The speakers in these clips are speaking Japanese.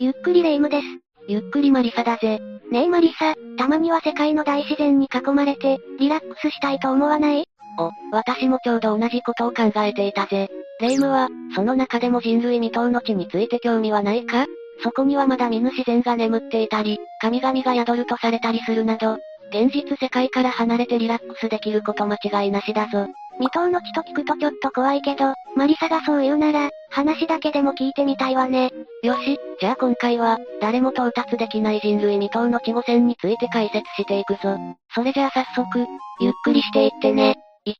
ゆっくりレ夢ムです。ゆっくりマリサだぜ。ねえマリサ、たまには世界の大自然に囲まれて、リラックスしたいと思わない？お、私もちょうど同じことを考えていたぜ。レ夢ムは、その中でも人類未踏の地について興味はないか？そこにはまだ見ぬ自然が眠っていたり、神々が宿るとされたりするなど、現実世界から離れてリラックスできること間違いなしだぞ。未踏の地と聞くとちょっと怖いけど、マリサがそう言うなら、話だけでも聞いてみたいわね。よし、じゃあ今回は、誰も到達できない人類未踏の地5選について解説していくぞ。それじゃあ早速、ゆっくりしていってね。1、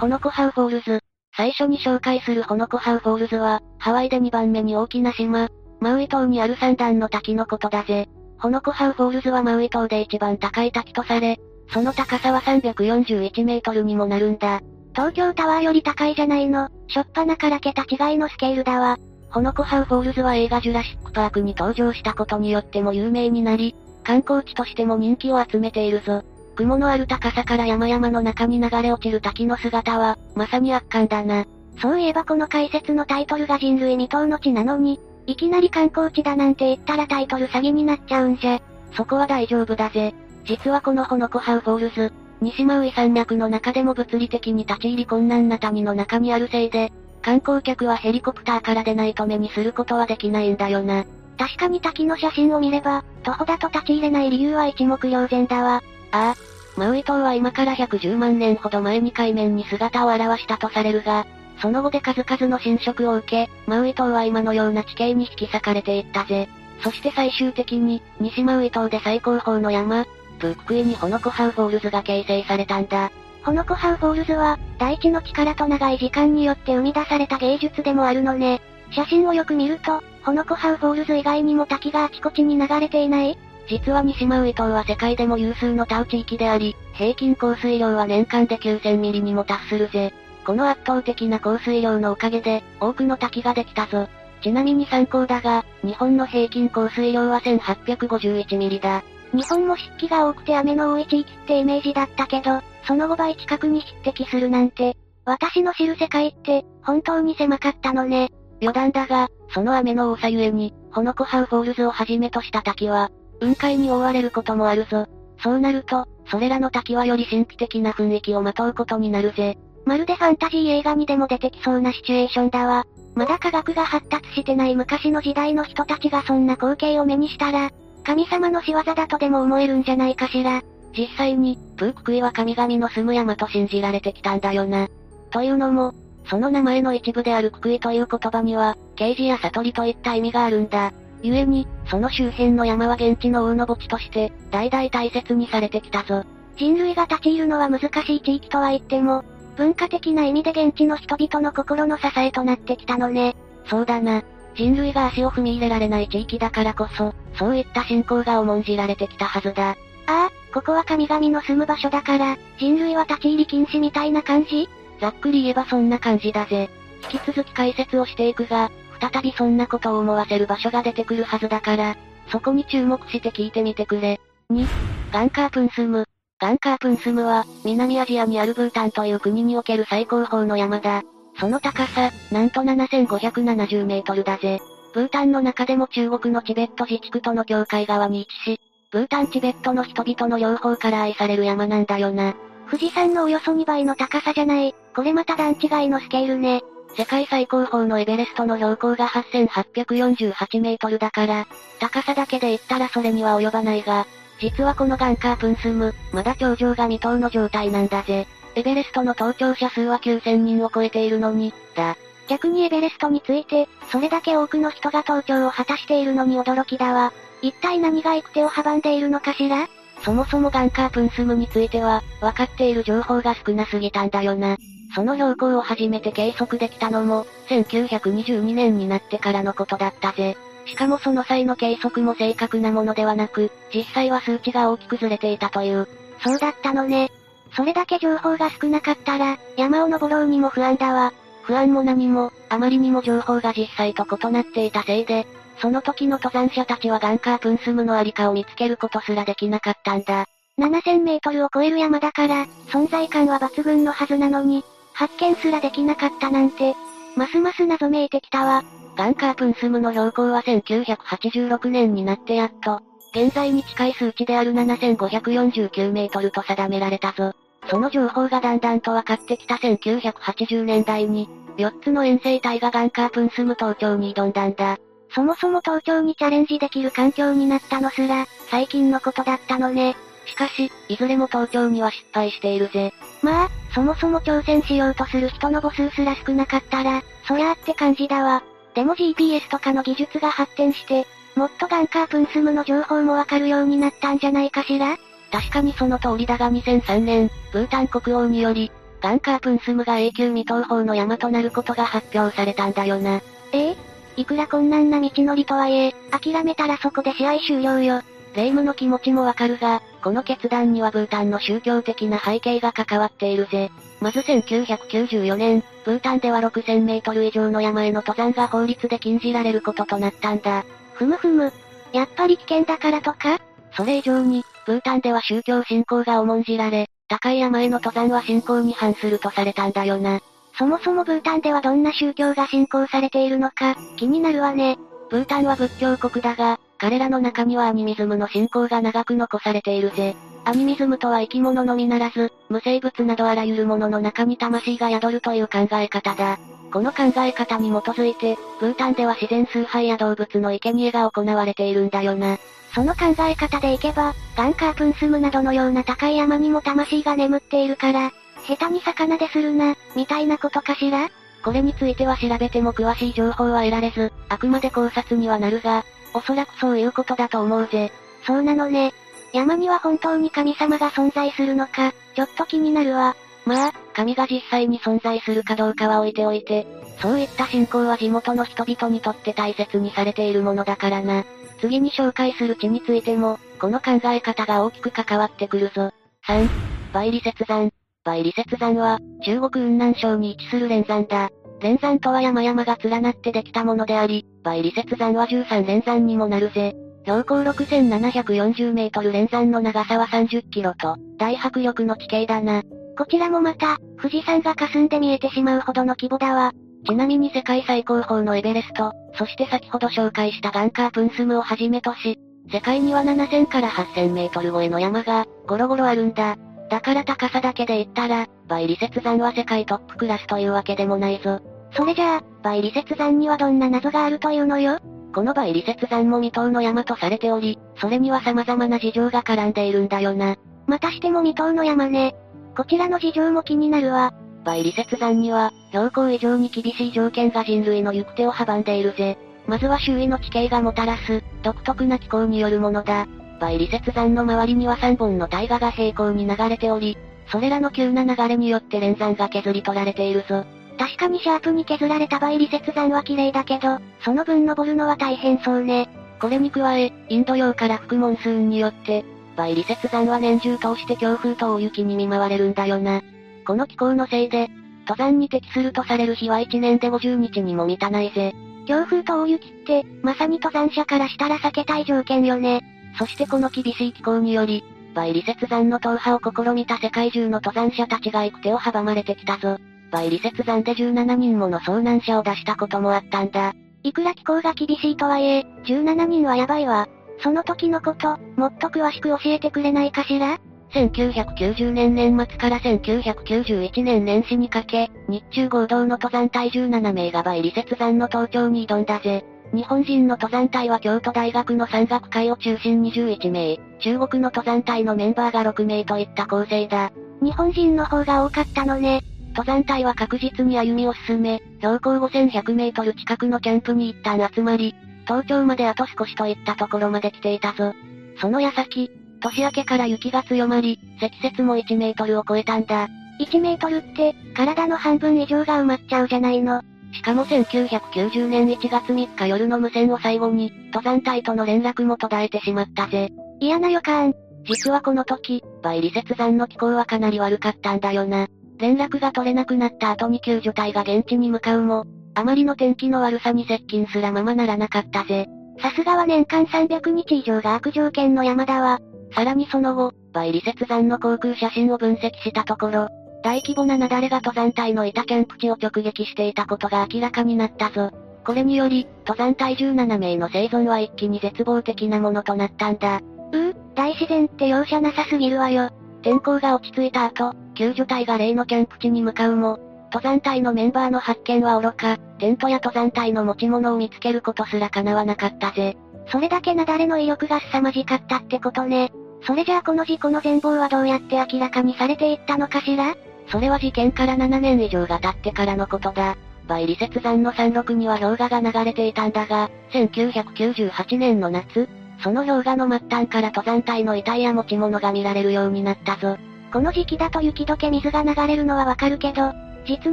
ホノコハウフォールズ。最初に紹介するホノコハウフォールズは、ハワイで2番目に大きな島、マウイ島にある三段の滝のことだぜ。ホノコハウフォールズはマウイ島で一番高い滝とされ、その高さは341メートルにもなるんだ。東京タワーより高いじゃないの。しょっぱなから桁違いのスケールだわ。ホノコハウフォールズは映画ジュラシックパークに登場したことによっても有名になり、観光地としても人気を集めているぞ。雲のある高さから山々の中に流れ落ちる滝の姿は、まさに圧巻だな。そういえばこの解説のタイトルが人類未踏の地なのに、いきなり観光地だなんて言ったらタイトル詐欺になっちゃうんじゃ。そこは大丈夫だぜ。実はこのホノコハウフォールズ、西マウイ山脈の中でも物理的に立ち入り困難な谷の中にあるせいで、観光客はヘリコプターからでないと目にすることはできないんだよな。確かに滝の写真を見れば、徒歩だと立ち入れない理由は一目瞭然だわ。ああ。マウイ島は今から110万年ほど前に海面に姿を現したとされるが、その後で数々の侵食を受け、マウイ島は今のような地形に引き裂かれていったぜ。そして最終的に、西マウイ島で最高峰の山、プーククイにホノコハウフォールズが形成されたんだ。ホノコハウフォールズは、大地の力と長い時間によって生み出された芸術でもあるのね。写真をよく見ると、ホノコハウフォールズ以外にも滝があちこちに流れていない？実は西マウイ島は世界でも有数の多雨地域であり、平均降水量は年間で9000ミリにも達するぜ。この圧倒的な降水量のおかげで、多くの滝ができたぞ。ちなみに参考だが、日本の平均降水量は1851ミリだ。日本も湿気が多くて雨の多い地域ってイメージだったけど、その5倍近くに匹敵するなんて、私の知る世界って、本当に狭かったのね。余談だが、その雨の多さゆえに、ホノコハウフォールズをはじめとした滝は、雲海に覆われることもあるぞ。そうなると、それらの滝はより神秘的な雰囲気をまとうことになるぜ。まるでファンタジー映画にでも出てきそうなシチュエーションだわ。まだ科学が発達してない昔の時代の人たちがそんな光景を目にしたら、神様の仕業だとでも思えるんじゃないかしら。実際に、プーククイは神々の住む山と信じられてきたんだよな。というのも、その名前の一部であるククイという言葉には、刑事や悟りといった意味があるんだ。故に、その周辺の山は現地の王の墓地として、代々大切にされてきたぞ。人類が立ち入るのは難しい地域とは言っても、文化的な意味で現地の人々の心の支えとなってきたのね。そうだな。人類が足を踏み入れられない地域だからこそ、そういった信仰が重んじられてきたはずだ。ああ、ここは神々の住む場所だから、人類は立ち入り禁止みたいな感じ？ざっくり言えばそんな感じだぜ。引き続き解説をしていくが、再びそんなことを思わせる場所が出てくるはずだから、そこに注目して聞いてみてくれ。2、ガンカープンスム。ガンカープンスムは、南アジアにあるブータンという国における最高峰の山だ。その高さ、なんと7570メートルだぜ。ブータンの中でも中国のチベット自治区との境界側に位置し、ブータンチベットの人々の両方から愛される山なんだよな。富士山のおよそ2倍の高さじゃない。これまた段違いのスケールね。世界最高峰のエベレストの標高が8848メートルだから、高さだけで言ったらそれには及ばないが、実はこのガンカープンスム、まだ頂上が未踏の状態なんだぜ。エベレストの登頂者数は9000人を超えているのに、だ。逆にエベレストについて、それだけ多くの人が登頂を果たしているのに驚きだわ。一体何が行く手を阻んでいるのかしら？そもそもガンカープンスムについては、分かっている情報が少なすぎたんだよな。その標高を初めて計測できたのも、1922年になってからのことだったぜ。しかもその際の計測も正確なものではなく、実際は数値が大きくずれていたという。そうだったのね。それだけ情報が少なかったら、山を登ろうにも不安だわ。不安も何も、あまりにも情報が実際と異なっていたせいで、その時の登山者たちはガンカープンスムのありかを見つけることすらできなかったんだ。7000メートルを超える山だから、存在感は抜群のはずなのに、発見すらできなかったなんて、ますます謎めいてきたわ。ガンカープンスムの標高は1986年になってやっと、現在に近い数値である7549メートルと定められたぞ。その情報がだんだんと分かってきた1980年代に、4つの遠征隊がガンカープンスム登頂に挑んだんだ。そもそも登頂にチャレンジできる環境になったのすら、最近のことだったのね。しかし、いずれも登頂には失敗しているぜ。まあ、そもそも挑戦しようとする人の母数すら少なかったら、そりゃあって感じだわ。でも GPS とかの技術が発展して、もっとガンカープンスムの情報もわかるようになったんじゃないかしら？確かにその通りだが2003年、ブータン国王により、ガンカープンスムが永久未踏砲の山となることが発表されたんだよな。ええいくら困難な道のりとはいえ、諦めたらそこで試合終了よ。霊夢の気持ちもわかるが、この決断にはブータンの宗教的な背景が関わっているぜ。まず1994年、ブータンでは6000メートル以上の山への登山が法律で禁じられることとなったんだ。ふむふむ。やっぱり危険だからとか？それ以上に、ブータンでは宗教信仰が重んじられ、高い山への登山は信仰に反するとされたんだよな。そもそもブータンではどんな宗教が信仰されているのか、気になるわね。ブータンは仏教国だが、彼らの中にはアニミズムの信仰が長く残されているぜ。アニミズムとは生き物のみならず、無生物などあらゆるものの中に魂が宿るという考え方だ。この考え方に基づいて、ブータンでは自然崇拝や動物の生贄が行われているんだよな。その考え方でいけば、ガンカープンスムなどのような高い山にも魂が眠っているから、下手に魚でするな、みたいなことかしら？これについては調べても詳しい情報は得られず、あくまで考察にはなるが、おそらくそういうことだと思うぜ。そうなのね。山には本当に神様が存在するのか、ちょっと気になるわ。まあ、神が実際に存在するかどうかは置いておいて、そういった信仰は地元の人々にとって大切にされているものだからな。次に紹介する地についても、この考え方が大きく関わってくるぞ。3、梅里雪山。梅里雪山は、中国雲南省に位置する連山だ。連山とは山々が連なってできたものであり、梅里雪山は13連山にもなるぜ。標高6740メートル連山の長さは30キロと、大迫力の地形だな。こちらもまた、富士山が霞んで見えてしまうほどの規模だわ。ちなみに世界最高峰のエベレスト、そして先ほど紹介したガンカープンスムをはじめとし、世界には7000から8000メートル超えの山が、ゴロゴロあるんだ。だから高さだけで言ったら、バイリ雪山は世界トップクラスというわけでもないぞ。それじゃあ、バイリ雪山にはどんな謎があるというのよ？このバイリ雪山も未踏の山とされており、それには様々な事情が絡んでいるんだよな。またしても未踏の山ね。こちらの事情も気になるわ。バイリ雪山には、標高以上に厳しい条件が人類の行く手を阻んでいるぜ。まずは周囲の地形がもたらす、独特な気候によるものだ。バイリ雪山の周りには3本の大河が平行に流れており、それらの急な流れによって連山が削り取られているぞ。確かにシャープに削られたバイリ雪山は綺麗だけど、その分登るのは大変そうね。これに加え、インド洋から吹くモンスーンによって、バイリ雪山は年中通して強風と大雪に見舞われるんだよな。この気候のせいで、登山に適するとされる日は1年で50日にも満たないぜ。強風と大雪って、まさに登山者からしたら避けたい条件よね。そしてこの厳しい気候により、バイリ雪山の踏破を試みた世界中の登山者たちが行く手を阻まれてきたぞ。バイリ雪山で17人もの遭難者を出したこともあったんだ。いくら気候が厳しいとはいえ、17人はやばいわ。その時のこと、もっと詳しく教えてくれないかしら？1990年年末から1991年年始にかけ、日中合同の登山隊17名がバイリ雪山の登頂に挑んだぜ。日本人の登山隊は京都大学の山岳会を中心に11名、中国の登山隊のメンバーが6名といった構成だ。日本人の方が多かったのね。登山隊は確実に歩みを進め、標高5100メートル近くのキャンプに一旦集まり、登頂まであと少しといったところまで来ていたぞ。その矢先、年明けから雪が強まり、積雪も1メートルを超えたんだ。1メートルって、体の半分以上が埋まっちゃうじゃないの。しかも1990年1月3日夜の無線を最後に、登山隊との連絡も途絶えてしまったぜ。嫌な予感。実はこの時、バイリ雪山の気候はかなり悪かったんだよな。連絡が取れなくなった後に救助隊が現地に向かうも、あまりの天気の悪さに接近すらままならなかったぜ。さすがは年間300日以上が悪条件の山だわ。さらにその後、バイリ雪山の航空写真を分析したところ、大規模な雪崩が登山隊のいたキャンプ地を直撃していたことが明らかになったぞ。これにより、登山隊17名の生存は一気に絶望的なものとなったんだ。うー、大自然って容赦なさすぎるわよ。天候が落ち着いた後、救助隊が例のキャンプ地に向かうも、登山隊のメンバーの発見は愚か、テントや登山隊の持ち物を見つけることすら叶わなかったぜ。それだけ雪崩の威力が凄まじかったってことね。それじゃあこの事故の全貌はどうやって明らかにされていったのかしら？それは事件から7年以上が経ってからのことだ。梅里雪山の山麓には氷河が流れていたんだが、1998年の夏、その氷河の末端から登山隊の遺体や持ち物が見られるようになったぞ。この時期だと雪解け水が流れるのはわかるけど、実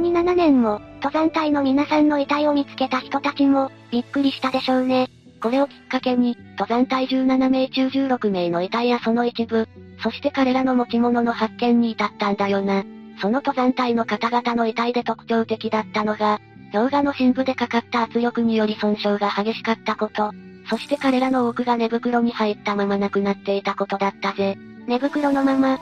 に7年も、登山隊の皆さんの遺体を見つけた人たちも、びっくりしたでしょうね。これをきっかけに、登山隊17名中16名の遺体やその一部、そして彼らの持ち物の発見に至ったんだよな。その登山隊の方々の遺体で特徴的だったのが、氷河の深部でかかった圧力により損傷が激しかったこと、そして彼らの多くが寝袋に入ったまま亡くなっていたことだったぜ。寝袋のまま、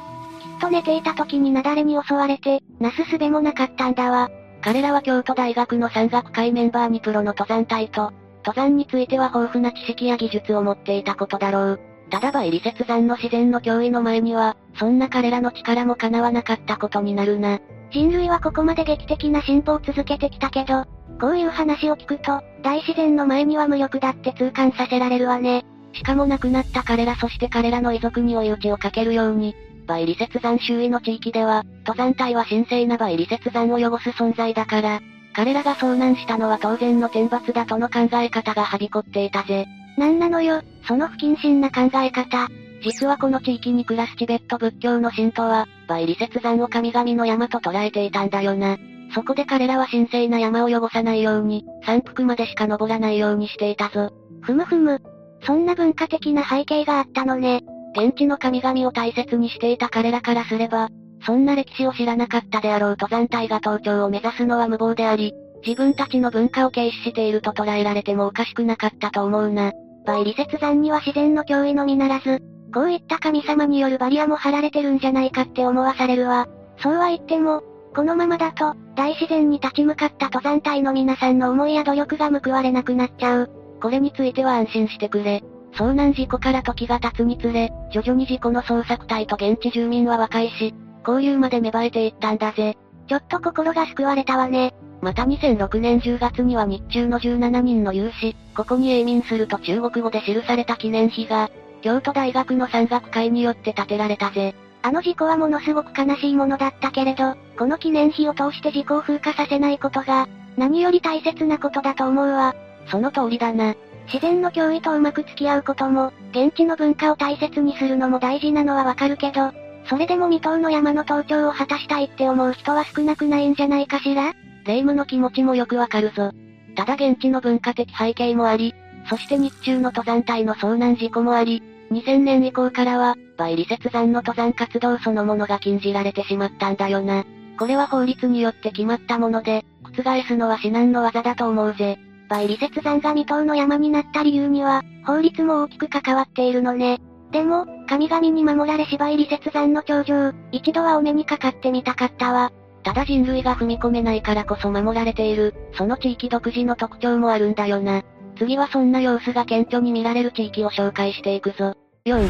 と寝ていた時に雪崩に襲われて、なすすべもなかったんだわ。彼らは京都大学の山岳会メンバーにプロの登山隊と、登山については豊富な知識や技術を持っていたことだろう。ただ梅里雪山の自然の脅威の前には、そんな彼らの力も叶わなかったことになるな。人類はここまで劇的な進歩を続けてきたけど、こういう話を聞くと、大自然の前には無力だって痛感させられるわね。しかも亡くなった彼らそして彼らの遺族に追い打ちをかけるように、梅里雪山周囲の地域では、登山隊は神聖な梅里雪山を汚す存在だから、彼らが遭難したのは当然の天罰だとの考え方がはびこっていたぜ。なんなのよ、その不謹慎な考え方。実はこの地域に暮らすチベット仏教の信徒は、梅里雪山を神々の山と捉えていたんだよな。そこで彼らは神聖な山を汚さないように、山腹までしか登らないようにしていたぞ。ふむふむ。そんな文化的な背景があったのね。現地の神々を大切にしていた彼らからすれば、そんな歴史を知らなかったであろう登山隊が登頂を目指すのは無謀であり、自分たちの文化を軽視していると捉えられてもおかしくなかったと思うな。梅里雪山には自然の脅威のみならず、こういった神様によるバリアも張られてるんじゃないかって思わされるわ。そうは言っても、このままだと、大自然に立ち向かった登山隊の皆さんの思いや努力が報われなくなっちゃう。これについては安心してくれ。遭難事故から時が経つにつれ、徐々に事故の捜索隊と現地住民は和解し、交流まで芽生えていったんだぜ。ちょっと心が救われたわね。また2006年10月には日中の17人の有志、ここに永眠すると中国語で記された記念碑が、京都大学の山岳会によって建てられたぜ。あの事故はものすごく悲しいものだったけれど、この記念碑を通して事故を風化させないことが、何より大切なことだと思うわ。その通りだな。自然の脅威とうまく付き合うことも、現地の文化を大切にするのも大事なのはわかるけど、それでも未踏の山の登頂を果たしたいって思う人は少なくないんじゃないかしら？霊夢の気持ちもよくわかるぞ。ただ現地の文化的背景もあり、そして日中の登山隊の遭難事故もあり、2000年以降からは、梅里雪山の登山活動そのものが禁じられてしまったんだよな。これは法律によって決まったもので、覆すのは至難の技だと思うぜ。梅里雪山が未踏の山になった理由には、法律も大きく関わっているのね。でも、神々に守られし梅里雪山の頂上、一度はお目にかかってみたかったわ。ただ人類が踏み込めないからこそ守られている、その地域独自の特徴もあるんだよな。次はそんな様子が顕著に見られる地域を紹介していくぞ。4.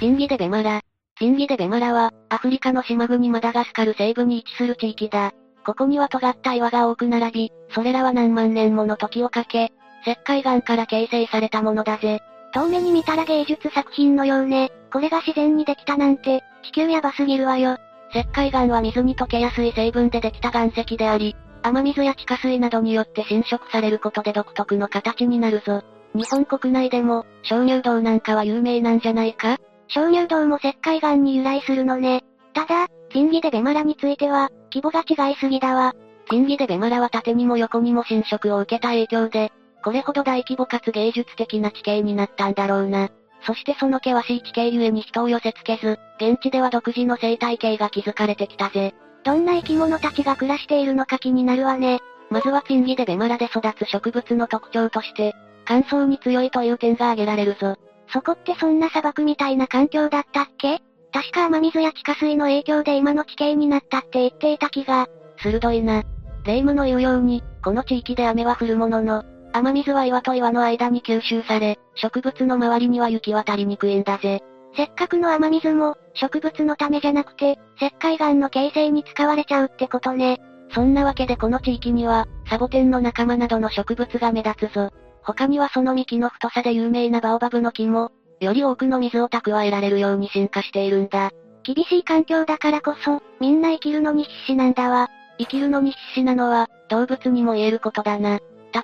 シンギデベマラ。シンギデベマラは、アフリカの島国マダガスカル西部に位置する地域だ。ここには尖った岩が多く並び、それらは何万年もの時をかけ、石灰岩から形成されたものだぜ。遠目に見たら芸術作品のようね。これが自然にできたなんて、地球やばすぎるわよ。石灰岩は水に溶けやすい成分でできた岩石であり、雨水や地下水などによって侵食されることで独特の形になるぞ。日本国内でも、鍾乳洞なんかは有名なんじゃないか？鍾乳洞も石灰岩に由来するのね。ただ、金義でベマラについては、規模が違いすぎだわ。金義でベマラは縦にも横にも侵食を受けた影響で、これほど大規模かつ芸術的な地形になったんだろうな。そしてその険しい地形ゆえに人を寄せ付けず、現地では独自の生態系が築かれてきたぜ。どんな生き物たちが暮らしているのか気になるわね。まずは金義でベマラで育つ植物の特徴として、乾燥に強いという点が挙げられるぞ。そこってそんな砂漠みたいな環境だったっけ？確か雨水や地下水の影響で今の地形になったって言っていた気が。鋭いな。霊夢の言うように、この地域で雨は降るものの、雨水は岩と岩の間に吸収され、植物の周りには雪渡りにくいんだぜ。せっかくの雨水も、植物のためじゃなくて、石灰岩の形成に使われちゃうってことね。そんなわけでこの地域には、サボテンの仲間などの植物が目立つぞ。他にはその幹の太さで有名なバオバブの木も、より多くの水を蓄えられるように進化しているんだ。厳しい環境だからこそ、みんな生きるのに必死なんだわ。生きるのに必死なのは、動物にも言えることだな。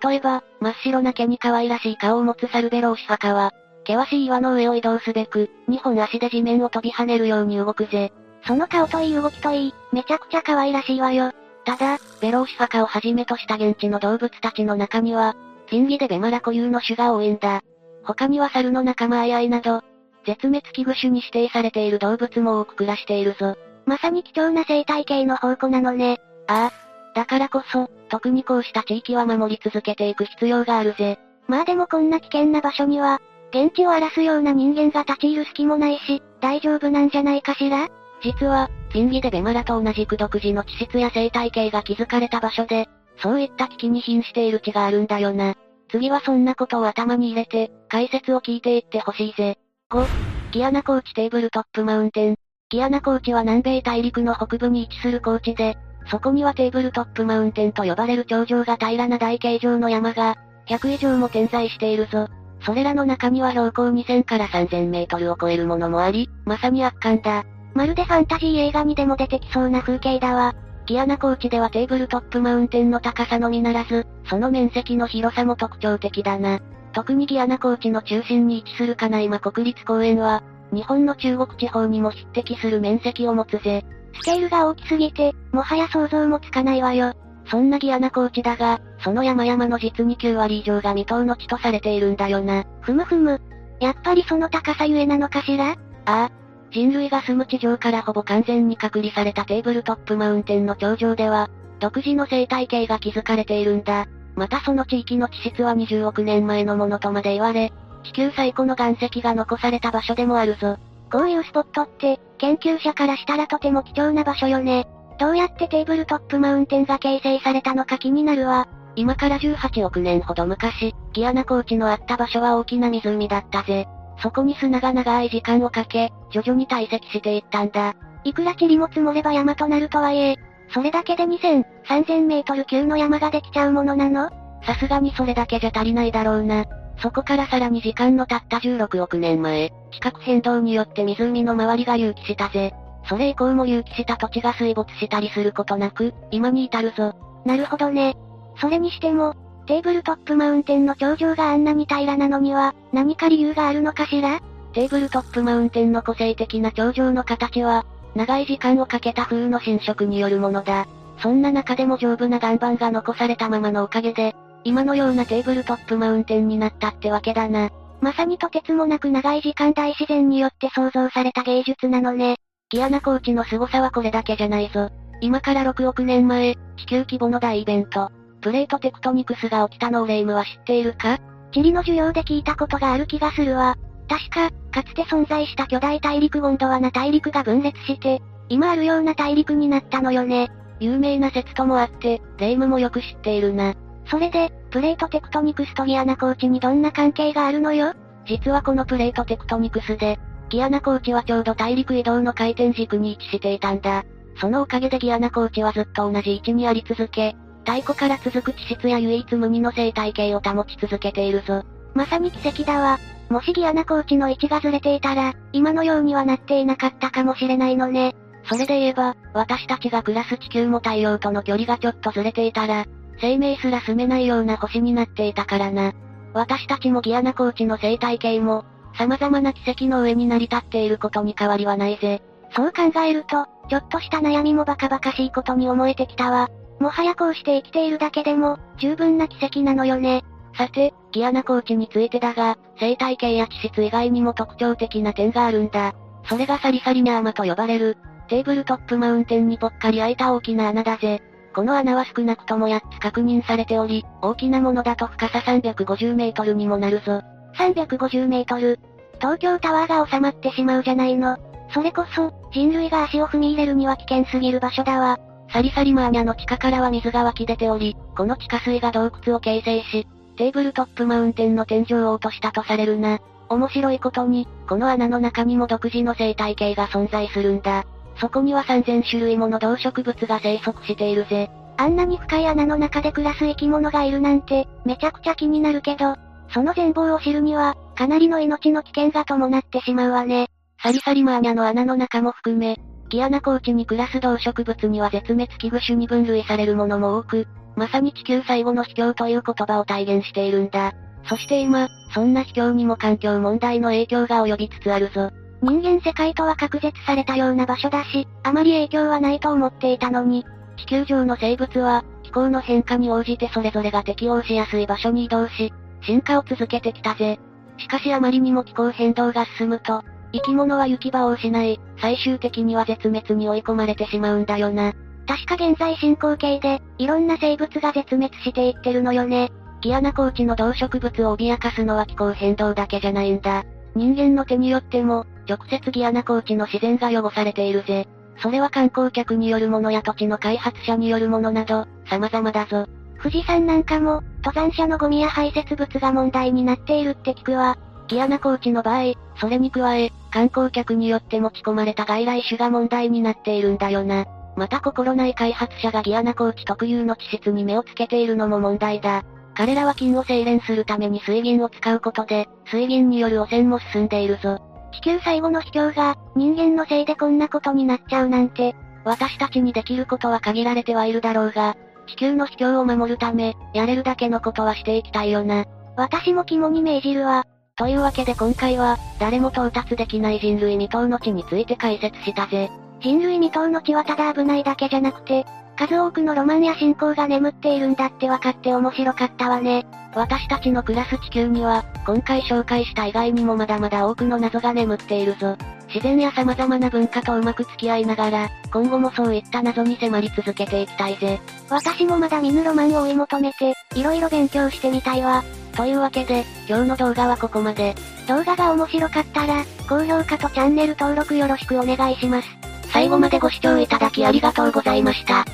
例えば、真っ白な毛に可愛らしい顔を持つサルベロウシファカは、険しい岩の上を移動すべく、2本足で地面を飛び跳ねるように動くぜ。その顔といい動きといい、めちゃくちゃ可愛らしいわよ。ただ、ベロウシファカをはじめとした現地の動物たちの中には、ピンギでベマラ固有の種が多いんだ。他には猿の仲間アイアイなど、絶滅危惧種に指定されている動物も多く暮らしているぞ。まさに貴重な生態系の宝庫なのね。ああ。だからこそ、特にこうした地域は守り続けていく必要があるぜ。まあでもこんな危険な場所には、現地を荒らすような人間が立ち入る隙もないし、大丈夫なんじゃないかしら？実は、ピンギでベマラと同じく独自の地質や生態系が築かれた場所で、そういった危機に瀕している地があるんだよな。次はそんなことを頭に入れて、解説を聞いていってほしいぜ。5、ギアナ高地テーブルトップマウンテン。ギアナ高地は南米大陸の北部に位置する高地で、そこにはテーブルトップマウンテンと呼ばれる頂上が平らな台形状の山が、100以上も点在しているぞ。それらの中には標高2000から3000メートルを超えるものもあり、まさに圧巻だ。まるでファンタジー映画にでも出てきそうな風景だわ。ギアナ高地ではテーブルトップマウンテンの高さのみならず、その面積の広さも特徴的だな。特にギアナ高地の中心に位置するカナイマ国立公園は、日本の中国地方にも匹敵する面積を持つぜ。スケールが大きすぎて、もはや想像もつかないわよ。そんなギアナ高地だが、その山々の実に9割以上が未踏の地とされているんだよな。ふむふむ。やっぱりその高さゆえなのかしら？ああ。人類が住む地上からほぼ完全に隔離されたテーブルトップマウンテンの頂上では、独自の生態系が築かれているんだ。またその地域の地質は20億年前のものとまで言われ、地球最古の岩石が残された場所でもあるぞ。こういうスポットって、研究者からしたらとても貴重な場所よね。どうやってテーブルトップマウンテンが形成されたのか気になるわ。今から18億年ほど昔、ギアナ高地のあった場所は大きな湖だったぜ。そこに砂が長い時間をかけ、徐々に堆積していったんだ。いくら塵も積もれば山となるとはいえ、それだけで2000、3000メートル級の山ができちゃうものなの？さすがにそれだけじゃ足りないだろうな。そこからさらに時間の経った16億年前、地殻変動によって湖の周りが隆起したぜ。それ以降も隆起した土地が水没したりすることなく、今に至るぞ。なるほどね。それにしても、テーブルトップマウンテンの頂上があんなに平らなのには、何か理由があるのかしら？テーブルトップマウンテンの個性的な頂上の形は、長い時間をかけた風の侵食によるものだ。そんな中でも丈夫な岩盤が残されたままのおかげで、今のようなテーブルトップマウンテンになったってわけだな。まさにとてつもなく長い時間大自然によって創造された芸術なのね。ギアナ高地の凄さはこれだけじゃないぞ。今から6億年前、地球規模の大イベント、プレートテクトニクスが起きたのをレイムは知っているか？地理の授業で聞いたことがある気がするわ。確か、かつて存在した巨大大陸ゴンドワナ大陸が分裂して、今あるような大陸になったのよね。有名な説ともあって、レイムもよく知っているな。それで、プレートテクトニクスとギアナ高地にどんな関係があるのよ？実はこのプレートテクトニクスで、ギアナ高地はちょうど大陸移動の回転軸に位置していたんだ。そのおかげでギアナ高地はずっと同じ位置にあり続け、太古から続く地質や唯一無二の生態系を保ち続けているぞ。まさに奇跡だわ。もしギアナ高地の位置がずれていたら、今のようにはなっていなかったかもしれないのね。それで言えば、私たちが暮らす地球も太陽との距離がちょっとずれていたら、生命すら住めないような星になっていたからな。私たちもギアナ高地の生態系も、様々な奇跡の上に成り立っていることに変わりはないぜ。そう考えると、ちょっとした悩みもバカバカしいことに思えてきたわ。もはやこうして生きているだけでも、十分な奇跡なのよね。さて、ギアナ高地についてだが、生態系や地質以外にも特徴的な点があるんだ。それがサリサリニャーマと呼ばれる、テーブルトップマウンテンにぽっかり開いた大きな穴だぜ。この穴は少なくとも8つ確認されており、大きなものだと深さ350メートルにもなるぞ。350メートル。東京タワーが収まってしまうじゃないの。それこそ、人類が足を踏み入れるには危険すぎる場所だわ。サリサリマーニャの地下からは水が湧き出ており、この地下水が洞窟を形成し、テーブルトップマウンテンの天井を落としたとされるな。面白いことに、この穴の中にも独自の生態系が存在するんだ。そこには3000種類もの動植物が生息しているぜ。あんなに深い穴の中で暮らす生き物がいるなんて、めちゃくちゃ気になるけど、その全貌を知るには、かなりの命の危険が伴ってしまうわね。サリサリマーニャの穴の中も含め、ギアナ高地に暮らす動植物には絶滅危惧種に分類されるものも多く、まさに地球最後の秘境という言葉を体現しているんだ。そして今、そんな秘境にも環境問題の影響が及びつつあるぞ。人間世界とは隔絶されたような場所だし、あまり影響はないと思っていたのに、地球上の生物は、気候の変化に応じてそれぞれが適応しやすい場所に移動し、進化を続けてきたぜ。しかしあまりにも気候変動が進むと、生き物は行き場を失い、最終的には絶滅に追い込まれてしまうんだよな。確か現在進行形で、いろんな生物が絶滅していってるのよね。ギアナ高地の動植物を脅かすのは気候変動だけじゃないんだ。人間の手によっても、直接ギアナ高地の自然が汚されているぜ。それは観光客によるものや土地の開発者によるものなど、様々だぞ。富士山なんかも、登山者のゴミや排泄物が問題になっているって聞くわ。ギアナ高地の場合、それに加え、観光客によって持ち込まれた外来種が問題になっているんだよな。また心ない開発者がギアナ高地特有の地質に目をつけているのも問題だ。彼らは金を精錬するために水銀を使うことで、水銀による汚染も進んでいるぞ。地球最後の秘境が、人間のせいでこんなことになっちゃうなんて、私たちにできることは限られてはいるだろうが、地球の秘境を守るため、やれるだけのことはしていきたいよな。私も肝に銘じるわ。というわけで今回は、誰も到達できない人類未踏の地について解説したぜ。人類未踏の地はただ危ないだけじゃなくて、数多くのロマンや信仰が眠っているんだって分かって面白かったわね。私たちの暮らす地球には、今回紹介した以外にもまだまだ多くの謎が眠っているぞ。自然や様々な文化とうまく付き合いながら、今後もそういった謎に迫り続けていきたいぜ。私もまだ見ぬロマンを追い求めて、色々勉強してみたいわ。というわけで、今日の動画はここまで。動画が面白かったら、高評価とチャンネル登録よろしくお願いします。最後までご視聴いただきありがとうございました。